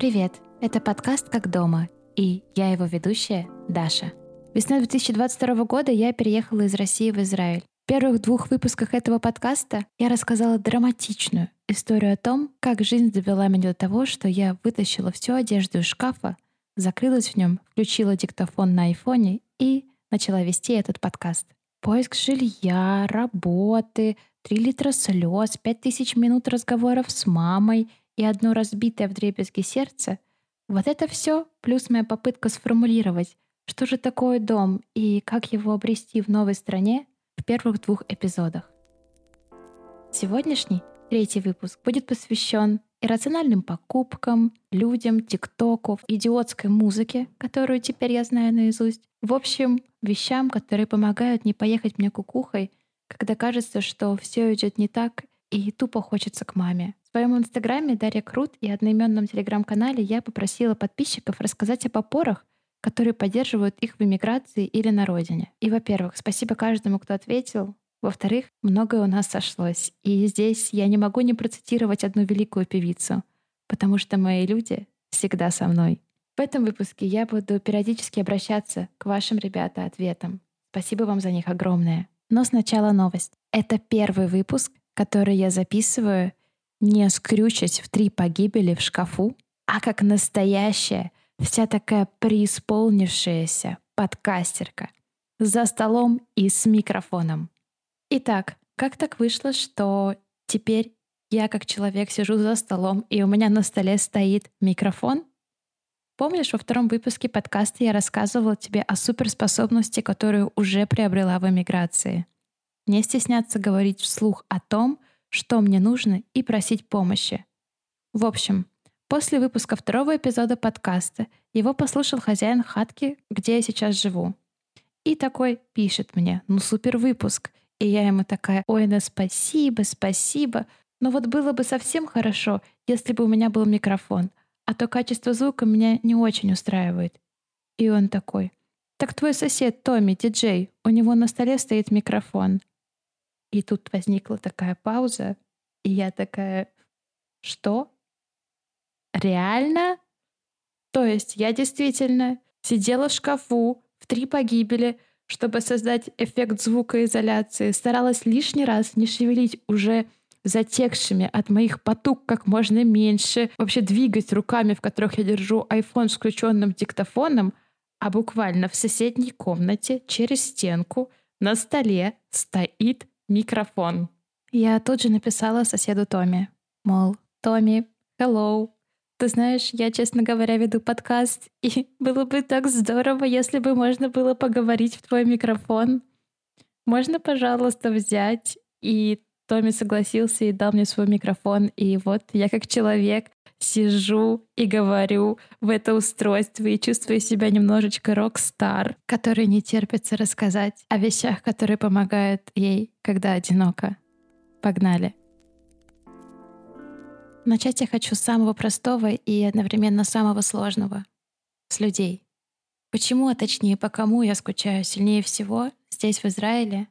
Привет! Это подкаст «Как дома» и я его ведущая Даша. Весной 2022 года я переехала из России в Израиль. В первых двух выпусках этого подкаста я рассказала драматичную историю о том, как жизнь довела меня до того, что я вытащила всю одежду из шкафа, закрылась в нем, включила диктофон на айфоне и начала вести этот подкаст. Поиск жилья, работы, 3 литра слез, 5000 минут разговоров с мамой и одно разбитое в дребезги сердце — вот это все, плюс моя попытка сформулировать, что же такое дом и как его обрести в новой стране в первых двух эпизодах. Сегодняшний, третий выпуск, будет посвящен иррациональным покупкам, людям, тиктоку, идиотской музыке, которую теперь я знаю наизусть. В общем, вещам, которые помогают не поехать мне кукухой, когда кажется, что все идет не так и тупо хочется к маме. В своем инстаграме Дарья Крут и одноименном телеграм-канале я попросила подписчиков рассказать об опорах, которые поддерживают их в эмиграции или на родине. И, во-первых, спасибо каждому, кто ответил. Во-вторых, многое у нас сошлось. И здесь я не могу не процитировать одну великую певицу, потому что мои люди всегда со мной. В этом выпуске я буду периодически обращаться к вашим, ребята, ответам. Спасибо вам за них огромное. Но сначала новость. Это первый выпуск, который я записываю не скрючить в три погибели в шкафу, а как настоящая, вся такая преисполнившаяся подкастерка за столом и с микрофоном. Итак, как так вышло, что теперь я как человек сижу за столом, и у меня на столе стоит микрофон? Помнишь, во втором выпуске подкаста я рассказывала тебе о суперспособности, которую уже приобрела в эмиграции? Не стесняться говорить вслух о том, что мне нужно, и просить помощи. В общем, после выпуска второго эпизода подкаста его послушал хозяин хатки, где я сейчас живу. И такой пишет мне, ну супер выпуск. И я ему такая, ой, ну спасибо, спасибо. Но вот было бы совсем хорошо, если бы у меня был микрофон, а то качество звука меня не очень устраивает. И он такой, так твой сосед Томми, диджей, у него на столе стоит микрофон. И тут возникла такая пауза, и я такая, что? Реально? То есть я действительно сидела в шкафу в три погибели, чтобы создать эффект звукоизоляции, старалась лишний раз не шевелить уже затекшими от моих потуг как можно меньше, вообще двигать руками, в которых я держу iPhone с включенным диктофоном, а буквально в соседней комнате через стенку на столе стоит микрофон. Я тут же написала соседу Томи, мол, Томи, hello, ты знаешь, я, честно говоря, веду подкаст, и было бы так здорово, если бы можно было поговорить в твой микрофон. Можно, пожалуйста, взять? И Томми согласился и дал мне свой микрофон. И вот я как человек сижу и говорю в это устройство и чувствую себя немножечко рок-стар, который не терпится рассказать о вещах, которые помогают ей, когда одиноко. Погнали. Начать я хочу с самого простого и одновременно самого сложного — с людей. Почему, а точнее, по кому я скучаю сильнее всего здесь, в Израиле,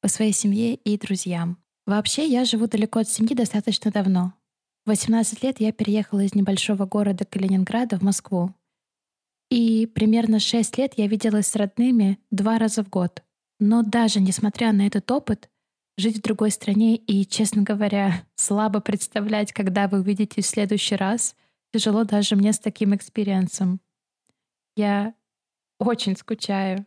по своей семье и друзьям. Вообще, я живу далеко от семьи достаточно давно, 18 лет я переехала из небольшого города Калининграда в Москву. И примерно 6 лет я виделась с родными два раза в год. Но даже несмотря на этот опыт, жить в другой стране и, честно говоря, слабо представлять, когда вы увидитесь в следующий раз, тяжело даже мне с таким experience ом. Я очень скучаю.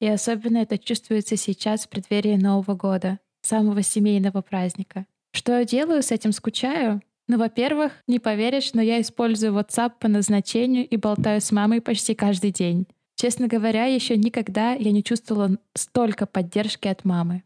И особенно это чувствуется сейчас в преддверии Нового года, самого семейного праздника. Что я делаю с этим скучаю? Ну, во-первых, не поверишь, но я использую WhatsApp по назначению и болтаю с мамой почти каждый день. Честно говоря, еще никогда я не чувствовала столько поддержки от мамы.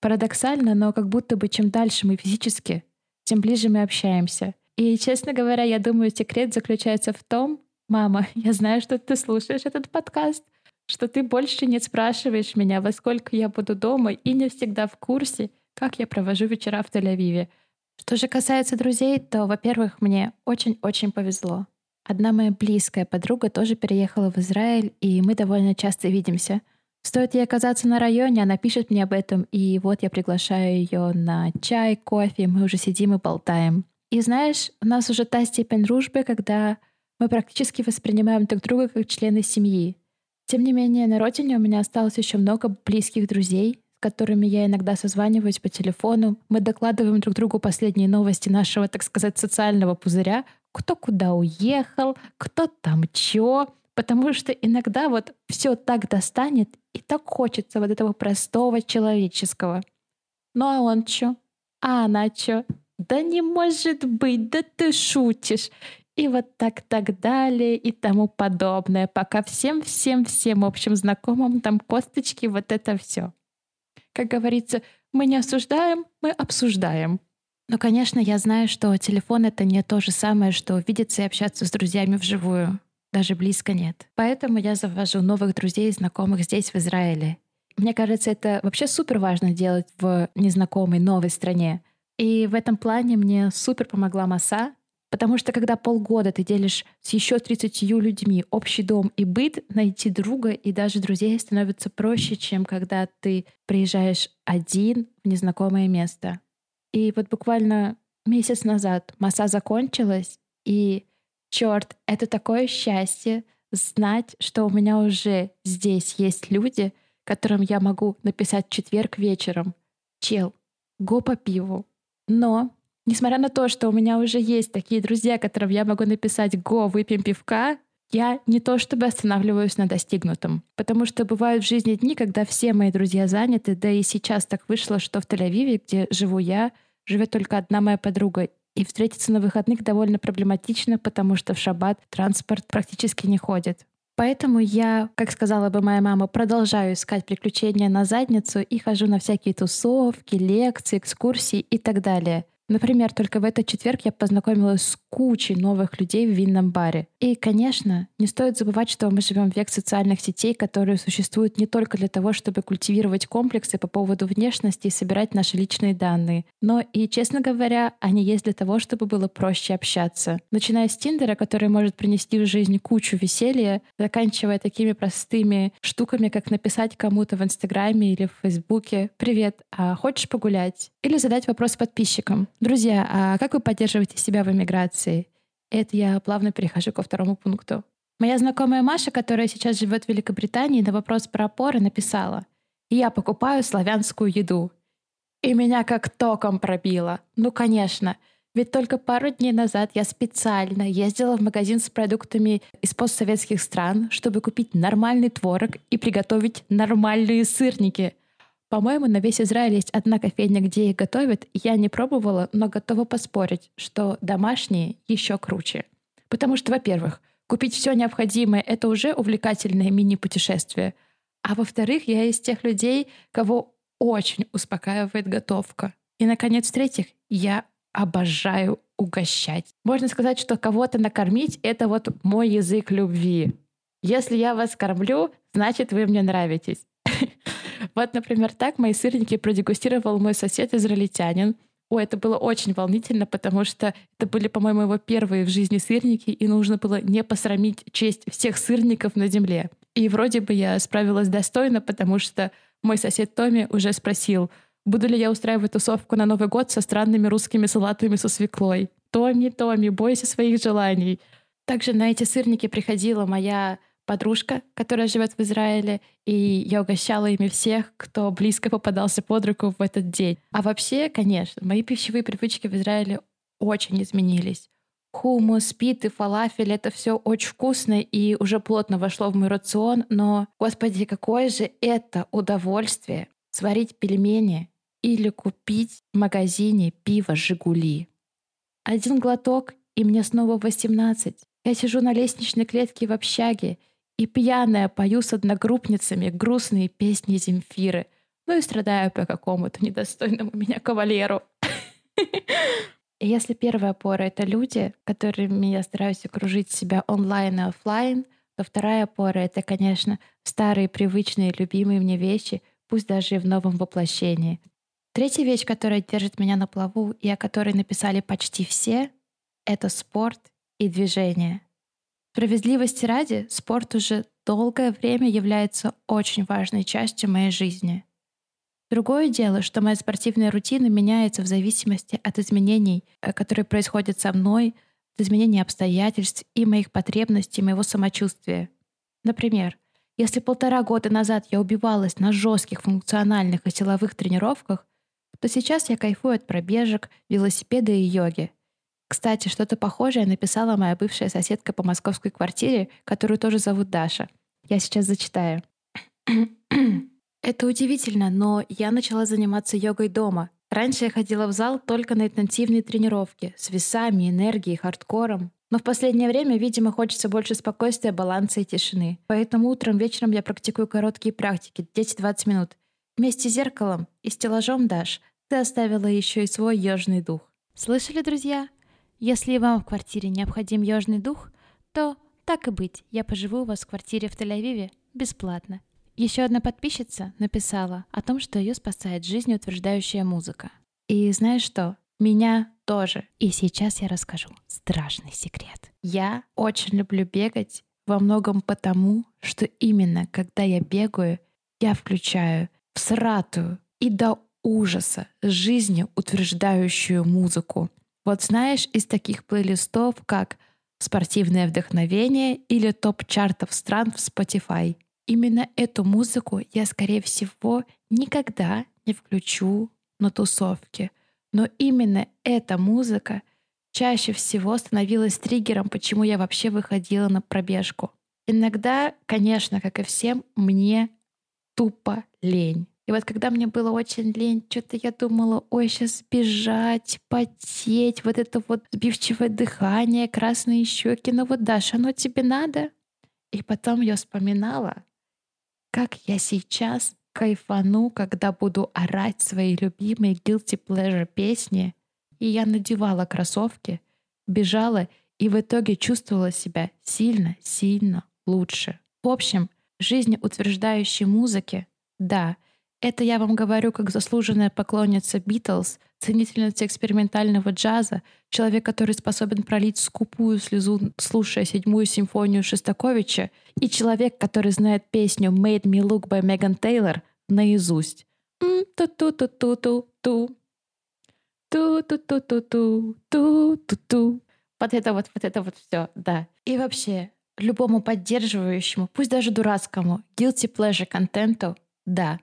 Парадоксально, но как будто бы чем дальше мы физически, тем ближе мы общаемся. И, честно говоря, я думаю, секрет заключается в том, мама, я знаю, что ты слушаешь этот подкаст, что ты больше не спрашиваешь меня, во сколько я буду дома, и не всегда в курсе, как я провожу вечера в Тель-Авиве. Что же касается друзей, то, во-первых, мне очень-очень повезло. Одна моя близкая подруга тоже переехала в Израиль, и мы довольно часто видимся. Стоит ей оказаться на районе, она пишет мне об этом, и вот я приглашаю ее на чай, кофе, мы уже сидим и болтаем. И знаешь, у нас уже та степень дружбы, когда Мы практически воспринимаем друг друга как члены семьи. Тем не менее, на родине у меня осталось еще много близких друзей, которыми я иногда созваниваюсь по телефону. Мы докладываем друг другу последние новости нашего, так сказать, социального пузыря. Кто куда уехал, кто там чё. Потому что иногда вот все так достанет, и так хочется вот этого простого человеческого. Ну а он чё? А она чё? Да не может быть, да ты шутишь и вот так, так далее и тому подобное, пока всем-всем-всем общим знакомым там косточки, вот это все. Как говорится, мы не осуждаем, мы обсуждаем. Но, конечно, я знаю, что телефон — это не то же самое, что видеться и общаться с друзьями вживую. Даже близко нет. Поэтому я завожу новых друзей и знакомых здесь, в Израиле. Мне кажется, это вообще супер важно делать в незнакомой новой стране. И в этом плане мне супер помогла Маса, Потому что когда полгода ты делишь с еще 30 людьми общий дом и быт, найти друга и даже друзей становится проще, чем когда ты приезжаешь один в незнакомое место. И вот буквально месяц назад масса закончилась, и черт, это такое счастье знать, что у меня уже здесь есть люди, которым я могу написать четверг вечером. Чел, го по пиву. Но Несмотря на то, что у меня уже есть такие друзья, которым я могу написать «Го, выпьем пивка», я не то чтобы останавливаюсь на достигнутом, потому что бывают в жизни дни, когда все мои друзья заняты, да и сейчас так вышло, что в Тель-Авиве, где живу я, живет только одна моя подруга, и встретиться на выходных довольно проблематично, потому что в шаббат транспорт практически не ходит. Поэтому я, как сказала бы моя мама, продолжаю искать приключения на задницу и хожу на всякие тусовки, лекции, экскурсии и так далее. Например, только в этот четверг я познакомилась с кучей новых людей в винном баре. И, конечно, не стоит забывать, что мы живем в век социальных сетей, которые существуют не только для того, чтобы культивировать комплексы по поводу внешности и собирать наши личные данные, но и, честно говоря, они есть для того, чтобы было проще общаться. Начиная с Тиндера, который может принести в жизнь кучу веселья, заканчивая такими простыми штуками, как написать кому-то в Инстаграме или в Фейсбуке «Привет, а хочешь погулять?» Или задать вопрос подписчикам Друзья, а как вы поддерживаете себя в эмиграции? Это я плавно перехожу ко второму пункту. Моя знакомая Маша, которая сейчас живет в Великобритании, на вопрос про опоры написала «Я покупаю славянскую еду». И меня как током пробило. Ну, конечно. Ведь только пару дней назад я специально ездила в магазин с продуктами из постсоветских стран, чтобы купить нормальный творог и приготовить нормальные сырники — по-моему, на весь Израиль есть одна кофейня, где их готовят. Я не пробовала, но готова поспорить, что домашние еще круче. Потому что, во-первых, купить все необходимое — это уже увлекательное мини-путешествие. А во-вторых, я из тех людей, кого очень успокаивает готовка. И, наконец, в-третьих, я обожаю угощать. Можно сказать, что кого-то накормить — это вот мой язык любви. Если я вас кормлю, значит, вы мне нравитесь. Вот, например, так мои сырники продегустировал мой сосед-израильтянин. Ой, это было очень волнительно, потому что это были, по-моему, его первые в жизни сырники, и нужно было не посрамить честь всех сырников на земле. И вроде бы я справилась достойно, потому что мой сосед Томми уже спросил, буду ли я устраивать тусовку на Новый год со странными русскими салатами со свеклой. Томми, Томми, бойся своих желаний. Также на эти сырники приходила моя подружка, которая живет в Израиле, и я угощала ими всех, кто близко попадался под руку в этот день. А вообще, конечно, мои пищевые привычки в Израиле очень изменились. Хумус, питы, фалафель — это все очень вкусно и уже плотно вошло в мой рацион, но, господи, какое же это удовольствие сварить пельмени или купить в магазине пиво «Жигули». Один глоток, и мне снова 18. Я сижу на лестничной клетке в общаге и пьяная пою с одногруппницами грустные песни Земфиры, ну и страдаю по какому-то недостойному меня кавалеру. И если первая опора — это люди, которыми я стараюсь окружить себя онлайн и офлайн, то вторая опора — это, конечно, старые, привычные, любимые мне вещи, пусть даже и в новом воплощении. Третья вещь, которая держит меня на плаву и о которой написали почти все, — это спорт и движение — Справедливости ради, спорт уже долгое время является очень важной частью моей жизни. Другое дело, что моя спортивная рутина меняется в зависимости от изменений, э, которые происходят со мной, от изменения обстоятельств и моих потребностей, моего самочувствия. Например, если полтора года назад я убивалась на жестких функциональных и силовых тренировках, то сейчас я кайфую от пробежек, велосипеда и йоги. Кстати, что-то похожее написала моя бывшая соседка по московской квартире, которую тоже зовут Даша. Я сейчас зачитаю. Это удивительно, но я начала заниматься йогой дома. Раньше я ходила в зал только на интенсивные тренировки с весами, энергией, хардкором. Но в последнее время, видимо, хочется больше спокойствия, баланса и тишины. Поэтому утром, вечером я практикую короткие практики, 10-20 минут. Вместе с зеркалом и стеллажом Даш, ты оставила еще и свой южный дух. Слышали, друзья? Если вам в квартире необходим южный дух, то, так и быть, я поживу у вас в квартире в Тель-Авиве бесплатно. Еще одна подписчица написала о том, что ее спасает жизнеутверждающая музыка. И знаешь что? Меня тоже. И сейчас я расскажу страшный секрет. Я очень люблю бегать во многом потому, что именно когда я бегаю, я включаю всратую и до ужаса жизнеутверждающую музыку. Вот знаешь, из таких плейлистов, как «Спортивное вдохновение» или топ-чартов стран в Spotify — именно эту музыку я, скорее всего, никогда не включу на тусовке. Но именно эта музыка чаще всего становилась триггером, почему я вообще выходила на пробежку. Иногда, конечно, как и всем, мне тупо лень. И вот когда мне было очень лень, что-то я думала, ой, сейчас бежать, потеть, вот это вот сбивчивое дыхание, красные щеки. Ну вот, Даша, оно тебе надо? И потом я вспоминала, как я сейчас кайфану, когда буду орать свои любимые guilty pleasure песни. И я надевала кроссовки, бежала и в итоге чувствовала себя сильно-сильно лучше. В общем, жизнеутверждающей музыки, да, это я вам говорю как заслуженная поклонница Битлз, ценительница экспериментального джаза, человек, который способен пролить скупую слезу, слушая седьмую симфонию Шостаковича, и человек, который знает песню «Made Me Look» by Меган Тейлор наизусть. Ту-ту-ту-ту-ту-ту. Ту-ту-ту-ту-ту-ту-ту. Вот это вот, вот это вот все, да. И вообще, любому поддерживающему, пусть даже дурацкому, guilty pleasure контенту, да,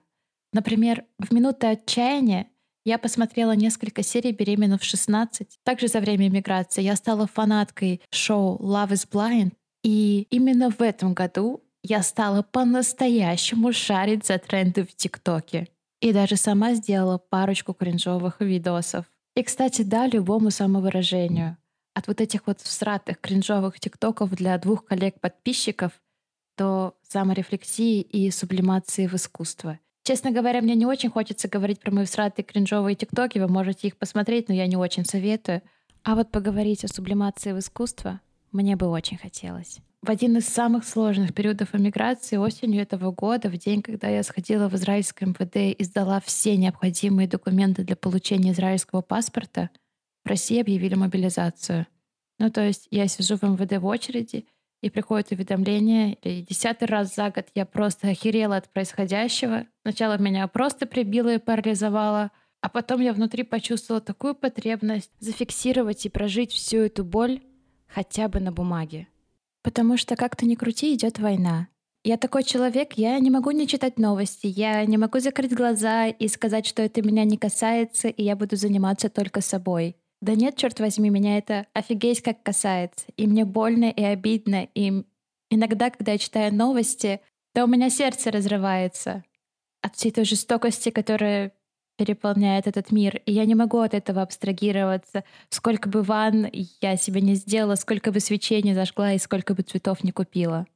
Например, в минуты отчаяния я посмотрела несколько серий «Беременна в 16». Также за время миграции я стала фанаткой шоу «Love is Blind». И именно в этом году я стала по-настоящему шарить за тренды в ТикТоке. И даже сама сделала парочку кринжовых видосов. И, кстати, да, любому самовыражению. От вот этих вот всратых кринжовых тиктоков для двух коллег-подписчиков до саморефлексии и сублимации в искусство — Честно говоря, мне не очень хочется говорить про мои всратые кринжовые тиктоки, вы можете их посмотреть, но я не очень советую. А вот поговорить о сублимации в искусство мне бы очень хотелось. В один из самых сложных периодов эмиграции осенью этого года, в день, когда я сходила в израильское МВД и сдала все необходимые документы для получения израильского паспорта, в России объявили мобилизацию. Ну, то есть я сижу в МВД в очереди, и приходит уведомление, и десятый раз за год я просто охерела от происходящего. Сначала меня просто прибило и парализовало, а потом я внутри почувствовала такую потребность зафиксировать и прожить всю эту боль хотя бы на бумаге. Потому что как-то не крути, идет война. Я такой человек, я не могу не читать новости, я не могу закрыть глаза и сказать, что это меня не касается, и я буду заниматься только собой. Да нет, черт возьми, меня это офигеть как касается. И мне больно и обидно. И иногда, когда я читаю новости, то у меня сердце разрывается от всей той жестокости, которая переполняет этот мир. И я не могу от этого абстрагироваться. Сколько бы ванн я себе не сделала, сколько бы свечей не зажгла и сколько бы цветов не купила.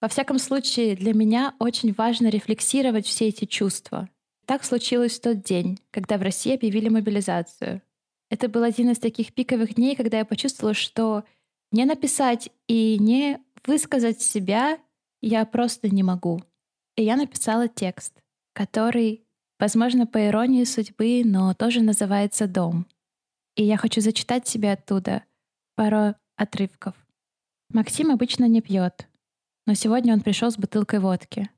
Во всяком случае, для меня очень важно рефлексировать все эти чувства. Так случилось в тот день, когда в России объявили мобилизацию. Это был один из таких пиковых дней, когда я почувствовала, что не написать и не высказать себя я просто не могу. И я написала текст, который, возможно, по иронии судьбы, но тоже называется «Дом». И я хочу зачитать себе оттуда пару отрывков. Максим обычно не пьет, но сегодня он пришел с бутылкой водки.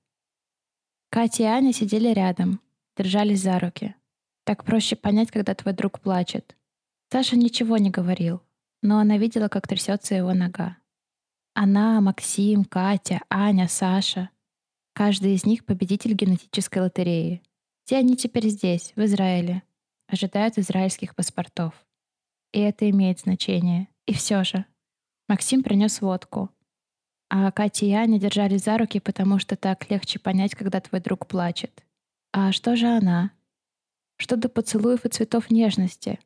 Катя и Аня сидели рядом, держались за руки. Так проще понять, когда твой друг плачет. Саша ничего не говорил, но она видела, как трясется его нога. Она, Максим, Катя, Аня, Саша. Каждый из них победитель генетической лотереи. Все они теперь здесь, в Израиле, ожидают израильских паспортов. И это имеет значение. И все же. Максим принес водку. А Катя и Аня держались за руки, потому что так легче понять, когда твой друг плачет. А что же она? Что до поцелуев и цветов нежности?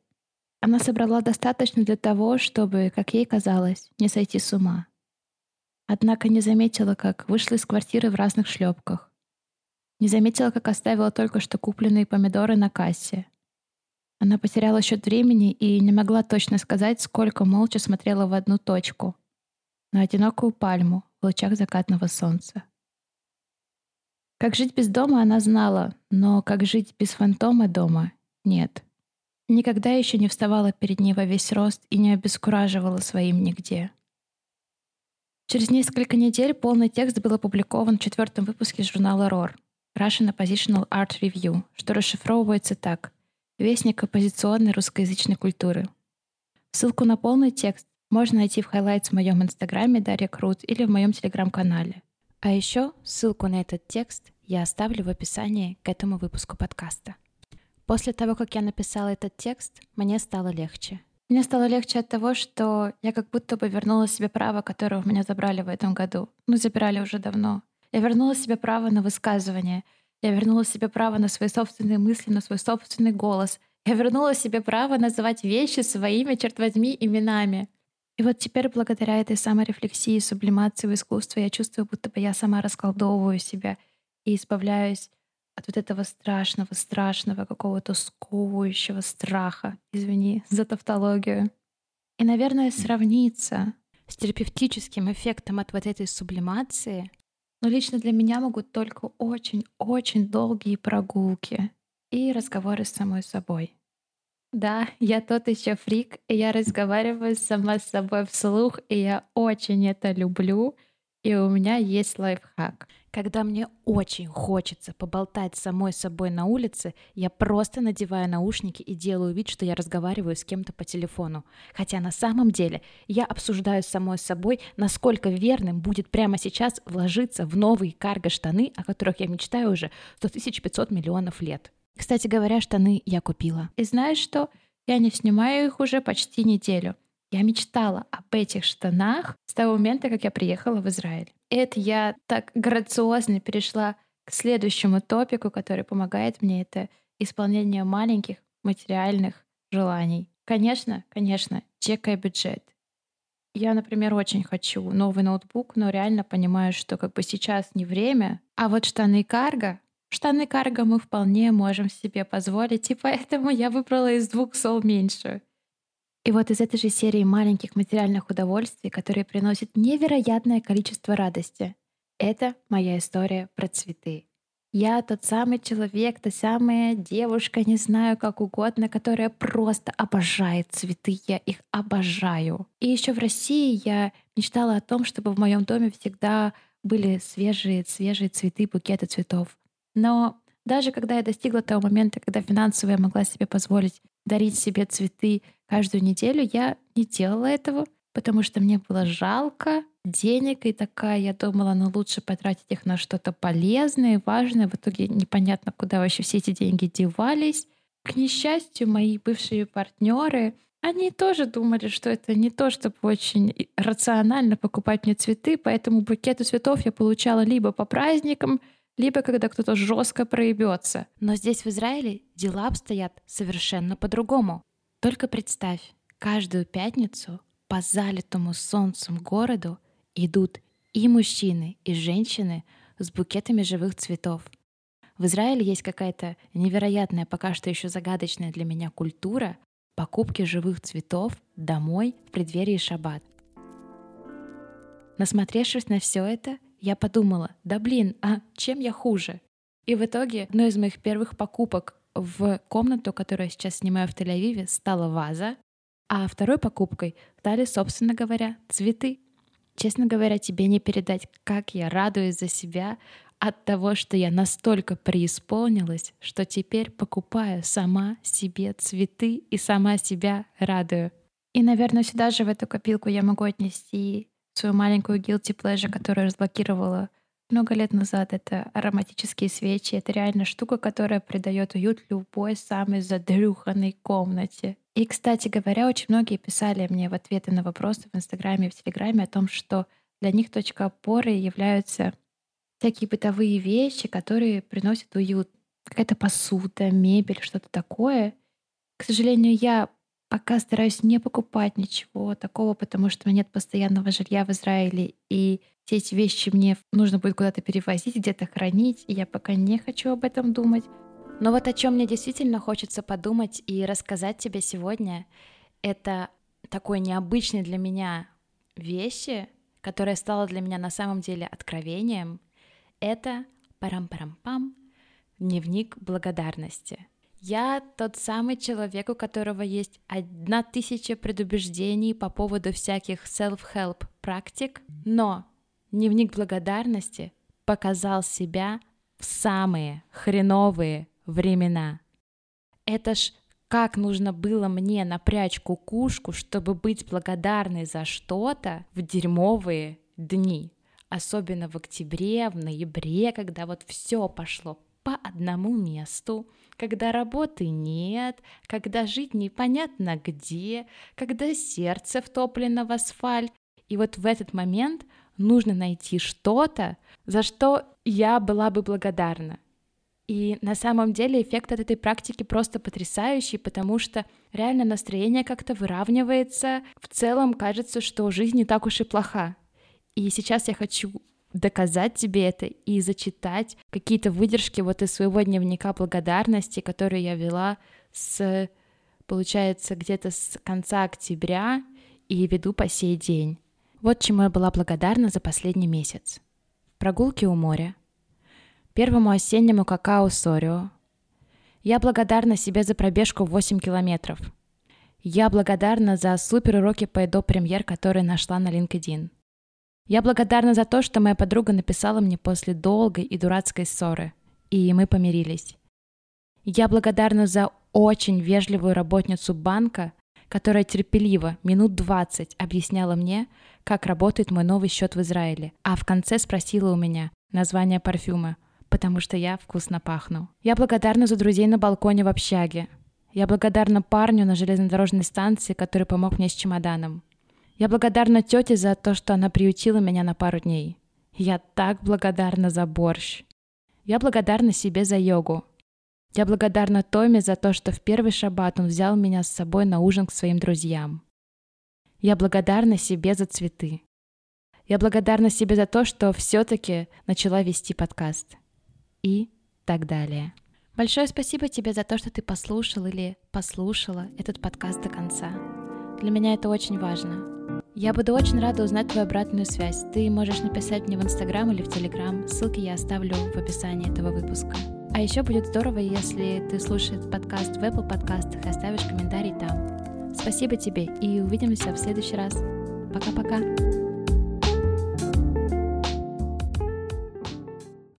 Она собрала достаточно для того, чтобы, как ей казалось, не сойти с ума. Однако не заметила, как вышла из квартиры в разных шлепках. Не заметила, как оставила только что купленные помидоры на кассе. Она потеряла счет времени и не могла точно сказать, сколько молча смотрела в одну точку — на одинокую пальму в лучах закатного солнца. Как жить без дома она знала, но как жить без фантома дома — нет. Никогда еще не вставала перед ней во весь рост и не обескураживала своим нигде. Через несколько недель полный текст был опубликован в четвертом выпуске журнала ROAR Russian Oppositional Art Review, что расшифровывается так «Вестник оппозиционной русскоязычной культуры». Ссылку на полный текст можно найти в highlights в моем инстаграме Дарья Крут или в моем телеграм-канале. А еще ссылку на этот текст я оставлю в описании к этому выпуску подкаста. После того, как я написала этот текст, мне стало легче. Мне стало легче от того, что я как будто бы вернула себе право, которое у меня забрали в этом году. Ну, забирали уже давно. Я вернула себе право на высказывание. Я вернула себе право на свои собственные мысли, на свой собственный голос. Я вернула себе право называть вещи своими, черт возьми, именами. И вот теперь, благодаря этой саморефлексии сублимации в искусстве, я чувствую, будто бы я сама расколдовываю себя и избавляюсь от вот этого страшного, страшного какого-то сковывающего страха. Извини за тавтологию. И, наверное, сравниться с терапевтическим эффектом от вот этой сублимации, но лично для меня могут только очень-очень долгие прогулки и разговоры с самой собой. Да, я тот еще фрик, и я разговариваю сама с собой вслух, и я очень это люблю, и у меня есть лайфхак — когда мне очень хочется поболтать самой собой на улице, я просто надеваю наушники и делаю вид, что я разговариваю с кем-то по телефону. Хотя на самом деле я обсуждаю с самой собой, насколько верным будет прямо сейчас вложиться в новые карго-штаны, о которых я мечтаю уже 100 500 миллионов лет. Кстати говоря, штаны я купила. И знаешь что? Я не снимаю их уже почти неделю. Я мечтала об этих штанах с того момента, как я приехала в Израиль. Это я так грациозно перешла к следующему топику, который помогает мне. Это исполнение маленьких материальных желаний. Конечно, конечно, чекай бюджет. Я, например, очень хочу новый ноутбук, но реально понимаю, что как бы сейчас не время. А вот штаны карго, штаны карго мы вполне можем себе позволить, и поэтому я выбрала из двух сол меньшую. И вот из этой же серии маленьких материальных удовольствий, которые приносят невероятное количество радости, это моя история про цветы. Я тот самый человек, та самая девушка, не знаю, как угодно, которая просто обожает цветы. Я их обожаю. И еще в России я мечтала о том, чтобы в моем доме всегда были свежие, свежие цветы, букеты цветов. Но даже когда я достигла того момента, когда финансово я могла себе позволить дарить себе цветы каждую неделю, я не делала этого, потому что мне было жалко денег, и такая я думала, ну лучше потратить их на что-то полезное и важное. В итоге непонятно, куда вообще все эти деньги девались. К несчастью, мои бывшие партнеры, они тоже думали, что это не то, чтобы очень рационально покупать мне цветы, поэтому букеты цветов я получала либо по праздникам, либо когда кто-то жестко проебется. Но здесь, в Израиле, дела обстоят совершенно по-другому. Только представь, каждую пятницу по залитому солнцем городу идут и мужчины, и женщины с букетами живых цветов. В Израиле есть какая-то невероятная, пока что еще загадочная для меня культура покупки живых цветов домой в преддверии шаббат. Насмотревшись на все это, я подумала, да блин, а чем я хуже? И в итоге одной из моих первых покупок в комнату, которую я сейчас снимаю в Тель-Авиве, стала ваза, а второй покупкой стали, собственно говоря, цветы. Честно говоря, тебе не передать, как я радуюсь за себя от того, что я настолько преисполнилась, что теперь покупаю сама себе цветы и сама себя радую. И, наверное, сюда же в эту копилку я могу отнести свою маленькую guilty pleasure, которую разблокировала много лет назад. Это ароматические свечи. Это реально штука, которая придает уют любой самой задрюханной комнате. И, кстати говоря, очень многие писали мне в ответы на вопросы в Инстаграме и в Телеграме о том, что для них точка опоры являются всякие бытовые вещи, которые приносят уют. Какая-то посуда, мебель, что-то такое. К сожалению, я пока стараюсь не покупать ничего такого, потому что у меня нет постоянного жилья в Израиле, и все эти вещи мне нужно будет куда-то перевозить, где-то хранить, и я пока не хочу об этом думать. Но вот о чем мне действительно хочется подумать и рассказать тебе сегодня, это такой необычный для меня вещи, которая стала для меня на самом деле откровением, это парам-парам-пам, дневник благодарности. Я тот самый человек, у которого есть одна тысяча предубеждений по поводу всяких self-help практик, но дневник благодарности показал себя в самые хреновые времена. Это ж как нужно было мне напрячь кукушку, чтобы быть благодарной за что-то в дерьмовые дни. Особенно в октябре, в ноябре, когда вот все пошло по одному месту, когда работы нет, когда жить непонятно где, когда сердце втоплено в асфальт. И вот в этот момент нужно найти что-то, за что я была бы благодарна. И на самом деле эффект от этой практики просто потрясающий, потому что реально настроение как-то выравнивается. В целом кажется, что жизнь не так уж и плоха. И сейчас я хочу доказать тебе это и зачитать какие-то выдержки вот из своего дневника благодарности, который я вела с, получается, где-то с конца октября и веду по сей день. Вот чему я была благодарна за последний месяц. Прогулки у моря, первому осеннему какао Сорио. Я благодарна себе за пробежку в 8 километров. Я благодарна за супер уроки по Эдо Премьер, которые нашла на LinkedIn. Я благодарна за то, что моя подруга написала мне после долгой и дурацкой ссоры, и мы помирились. Я благодарна за очень вежливую работницу банка, которая терпеливо минут 20 объясняла мне, как работает мой новый счет в Израиле, а в конце спросила у меня название парфюма, потому что я вкусно пахну. Я благодарна за друзей на балконе в общаге. Я благодарна парню на железнодорожной станции, который помог мне с чемоданом. Я благодарна тете за то, что она приютила меня на пару дней. Я так благодарна за борщ. Я благодарна себе за йогу. Я благодарна Томе за то, что в первый шаббат он взял меня с собой на ужин к своим друзьям. Я благодарна себе за цветы. Я благодарна себе за то, что все-таки начала вести подкаст. И так далее. Большое спасибо тебе за то, что ты послушал или послушала этот подкаст до конца. Для меня это очень важно. Я буду очень рада узнать твою обратную связь. Ты можешь написать мне в Инстаграм или в Телеграм. Ссылки я оставлю в описании этого выпуска. А еще будет здорово, если ты слушаешь подкаст в Apple подкастах и оставишь комментарий там. Спасибо тебе и увидимся в следующий раз. Пока-пока.